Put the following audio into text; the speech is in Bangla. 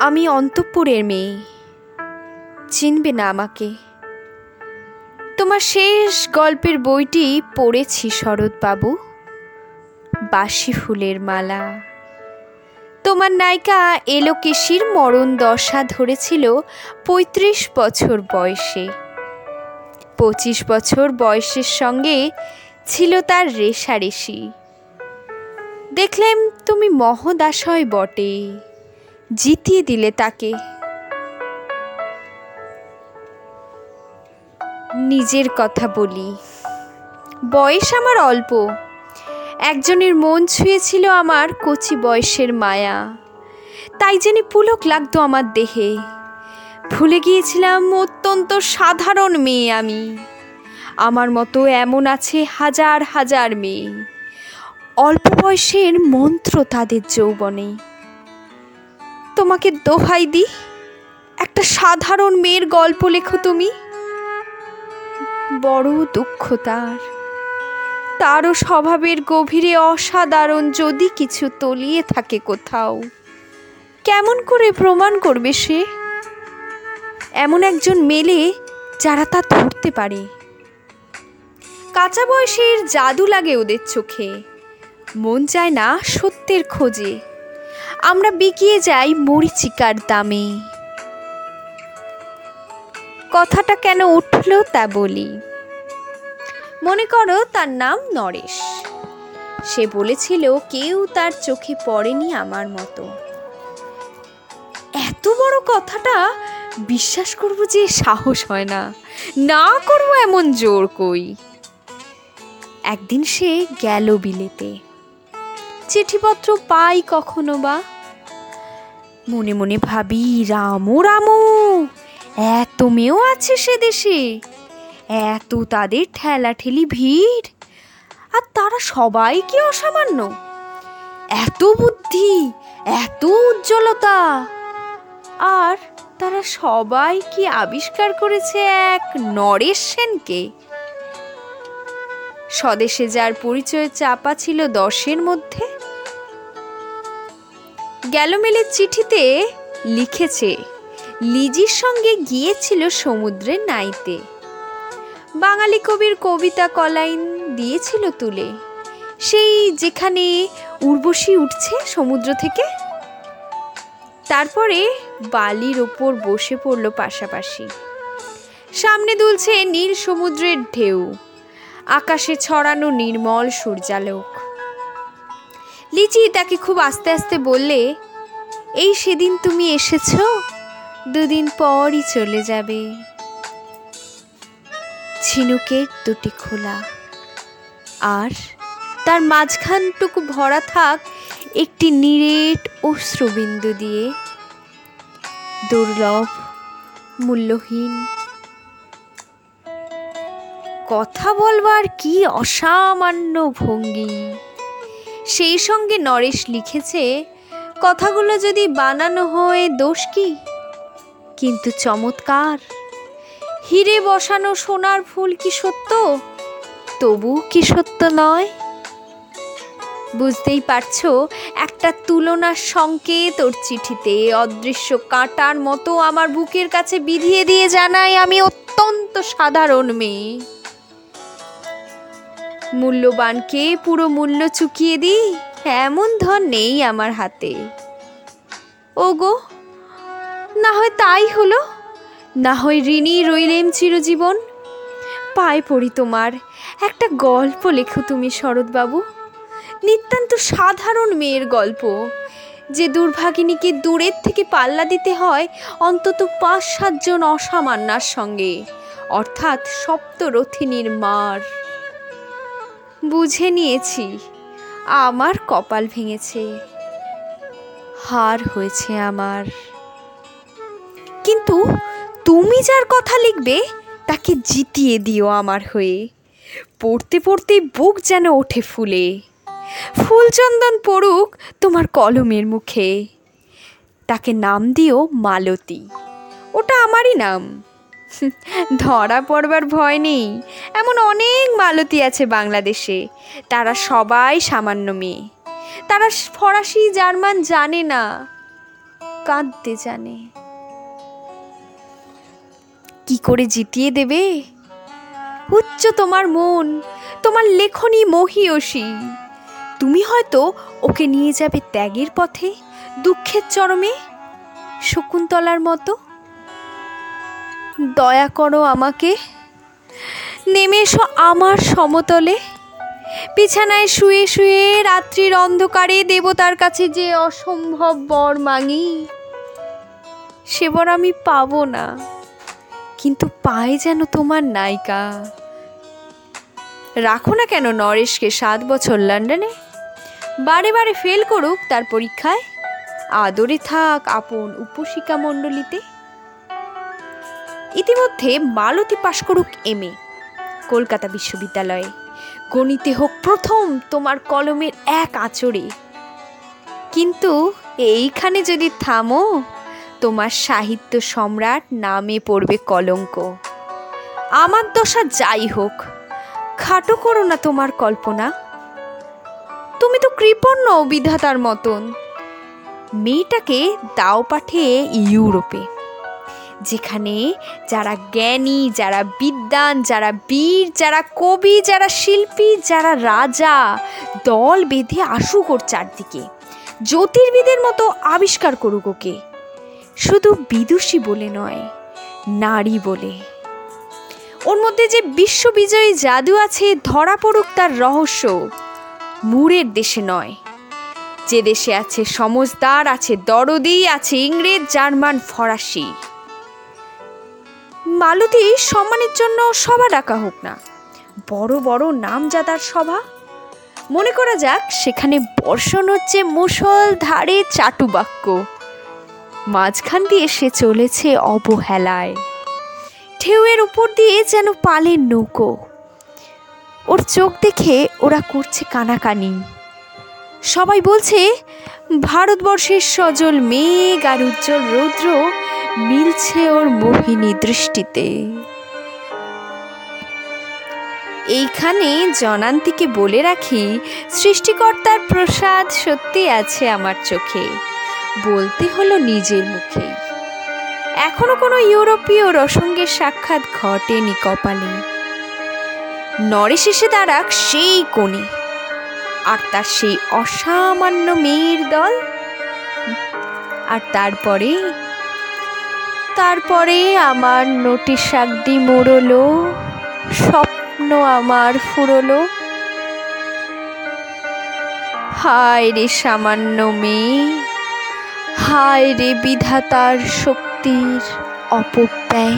আমি অন্তঃপুরের মেয়ে। চিনবে না আমাকে। তোমার শেষ গল্পের বইটি পড়েছি শরৎবাবু। বাসি ফুলের মালা। তোমার নায়িকা এলোকেশির মরণ দশা ধরেছিল পঁয়ত্রিশ বছর বয়সে। পঁচিশ বছর বয়সের সঙ্গে ছিল তার রেশারেশি। দেখলেম তুমি মহদাশয় বটে। জিতিয়ে দিলে তাকে। নিজের কথা বলি। বয়স আমার অল্প। একজনের মন ছুঁয়েছিল আমার কচি বয়সের মায়া। তাই জেনে পুলক লাগতো আমার দেহে। ভুলে গিয়েছিলাম অত্যন্ত সাধারণ মেয়ে আমি। আমার মতো এমন আছে হাজার হাজার মেয়ে। অল্প বয়সের মন্ত্র তাদের যৌবনে। তোমাকে দোহাই দি একটা সাধারণ মেয়ের গল্প লেখো তুমি। বড় দুঃখ তার। তারও স্বভাবের গভীরে অসাধারণ যদি কিছু তলিয়ে থাকে কোথাও। কেমন করে প্রমাণ করবে সে? এমন একজন মেলে যারা তা ধরতে পারে। কাঁচা বয়সের জাদু লাগে ওদের চোখে। মন চায় না সত্যের খোঁজে। আমরা বিকিয়ে যাই মরিচিকার দামে। কথাটা কেন উঠল তা বলি। মনে করো তার নাম নরেশ। সে বলেছিল কেউ তার চোখে পড়েনি আমার মতো। এত বড় কথাটা বিশ্বাস করব যে সাহস হয় না। না করব এমন জোর কই। একদিন সে গেল বিলেতে। চিঠিপত্র পাই কখনো বা? মনে মনে ভাবি, রামু রামু এত মেয়েও আছে সে দেশে এত তাদের ঠেলাঠেলি ভিড়, আর তারা সবাই কি অসামান্য? এত বুদ্ধি, এত উজ্জ্বলতা, আর তারা সবাই কি আবিষ্কার করেছে এক নরেশ সেনকে? স্বদেশে যার পরিচয় চাপা ছিল দশের মধ্যে গ্যালোমেলের চিঠিতে লিখেছে, লিজির সঙ্গে গিয়েছিল সমুদ্রের নাইতে। বাঙালি কবির কবিতা কলাইন দিয়েছিল তুলে। সেই যেখানে উর্বশী উঠছে সমুদ্র থেকে, তারপরে বালির ওপর বসে পড়ল পাশাপাশি। সামনে দুলছে নীল সমুদ্রের ঢেউ, আকাশে ছড়ানো নির্মল সূর্যালোক। লিচি তাকে খুব আস্তে আস্তে বললে, এই সেদিন তুমি এসেছ? দুদিন পরই চলে যাবে। ঝিনুকের দুটি খোলা। আর তার মাঝখানটুকু ভরা থাক একটি নিরেট অশ্রুবিন্দু দিয়ে। দুর্লভ, মূল্যহীন। কথা বলবার কি অসামান্য ভঙ্গি। সেই সঙ্গে নরেশ লিখেছে, কথাগুলো যদি বানানো হয় দোষ কি? কিন্তু চমৎকার। হিরে বসানো সোনার ফুল কি সত্য? তবু কি সত্য নয়? বুঝতেই পারছ, একটা তুলনার সংকেত ওর চিঠিতে, অদৃশ্য কাঁটার মতো আমার বুকের কাছে বিধিয়ে দিয়ে জানাই আমি অত্যন্ত সাধারণ মেয়ে। মূল্যবানকে পুরো মূল্য চুকিয়ে দিই? এমন ধন নেই আমার হাতে। ওগো, না হয় তাই হলো? না হয় ঋণী রইলেম চিরজীবন? পায়ে পড়ি তোমার। একটা গল্প লেখো তুমি, শরৎবাবু। নিতান্ত সাধারণ মেয়ের গল্প। যে দুর্ভাগিনীকে দূরের থেকে পাল্লা দিতে হয়, অন্তত পাঁচ সাতজন অসামান্যার সঙ্গে। অর্থাৎ সপ্তরথিনীর মার। বুঝে নিয়েছি। আমার কপাল ভেঙেছে। হার হয়েছে আমার। কিন্তু তুমি যার কথা লিখবে, তাকে জিতিয়ে দিও আমার হয়ে। পড়তে পড়তে বুক যেন ওঠে ফুলে। ফুলচন্দন পড়ুক তোমার কলমের মুখে। তাকে নাম দিও মালতী। ওটা আমারই নাম। ধরা পড়বার ভয় নেই। এমন অনেক মালতী আছে বাংলাদেশে। তারা সবাই সামান্য মেয়ে। তারা ফরাসি, জার্মান জানে না। কাঁদতে জানে। কি করে জিতিয়ে দেবে? উচ্চ তোমার মন, তোমার লেখনী মহিয়সী। তুমি হয়তো ওকে নিয়ে যাবে ত্যাগের পথে, দুঃখের চরমে, শকুন্তলার মতো। দয়া করো আমাকে। নেমে এসো আমার সমতলে। বিছানায় শুয়ে শুয়ে রাত্রির অন্ধকারে দেবতার কাছে যে অসম্ভব বর মাঙি সে বর আমি পাবো না, কিন্তু পাই যেন তোমার নায়িকা। রাখো না কেন নরেশকে সাত বছর লন্ডনে। বারে বারে ফেল করুক তার পরীক্ষায়। আদরে থাক আপন উপশিকা মণ্ডলীতে। ইতিমধ্যে মালতী পাশ করুক এম এ। কলকাতা বিশ্ববিদ্যালয়ে। গণিতে হোক প্রথম তোমার কলমের এক আঁচড়ে। কিন্তু এইখানে যদি থামো, তোমার সাহিত্য সম্রাট নামে পড়বে কলঙ্ক। আমার দশা যাই হোক, খাটো করো না তোমার কল্পনা। তুমি তো কৃপণ্য বিধাতার মতন। মেয়েটাকে দাও পাঠিয়ে ইউরোপে। যেখানে যারা জ্ঞানী, যারা বিদ্বান, যারা বীর, যারা কবি, যারা শিল্পী, যারা রাজা, দল বেঁধে আসুক ওর চারদিকে। জ্যোতির্বিদের মতো আবিষ্কার করুক ওকে। শুধু বিদুষী বলে নয়, নারী বলে। ওর মধ্যে যে বিশ্ববিজয়ী জাদু আছে, ধরা পড়ুক তার রহস্য। মুরের দেশে নয়। যে দেশে আছে সমজদার আছে দরদি, আছে ইংরেজ, জার্মান, ফরাসি। মালতী সম্মানের জন্য সভা ডাকা হোক না। বড় বড় নামজাদার সভা। মনে করা যাক, সেখানে বর্ষণ হচ্ছে মুসল ধারে চাটুবাক্য মাঝখান দিয়ে সে চলেছে অবহেলায়। ঢেউয়ের উপর দিয়ে যেন পালের নৌকো। ওর চোখ দেখে ওরা করছে কানাকানি। সবাই বলছে, ভারতবর্ষের সজল মেঘ আর উজ্জ্বল রৌদ্র মিলছে ওর মোহিনী দৃষ্টিতে। এইখানে জনান্তিকে বলে রাখি, সৃষ্টিকর্তার প্রসাদ সত্যি আছে আমার চোখে। বলতে হলো নিজের মুখে। এখনও কোনো ইউরোপীয় রসঙ্গের সাক্ষাৎ ঘটেনি কপালে। নরেশ এসে দাঁড়াক সেই কোণে। আর তার সেই অসামান্য মেয়ের দল। আর তারপরে তারপরে আমার নোটিশ শাকদি মোড়লো, স্বপ্ন আমার ফুরলো। হায় রে সামান্য মেয়ে, হায় রে বিধাতার শক্তির অপব্যয়।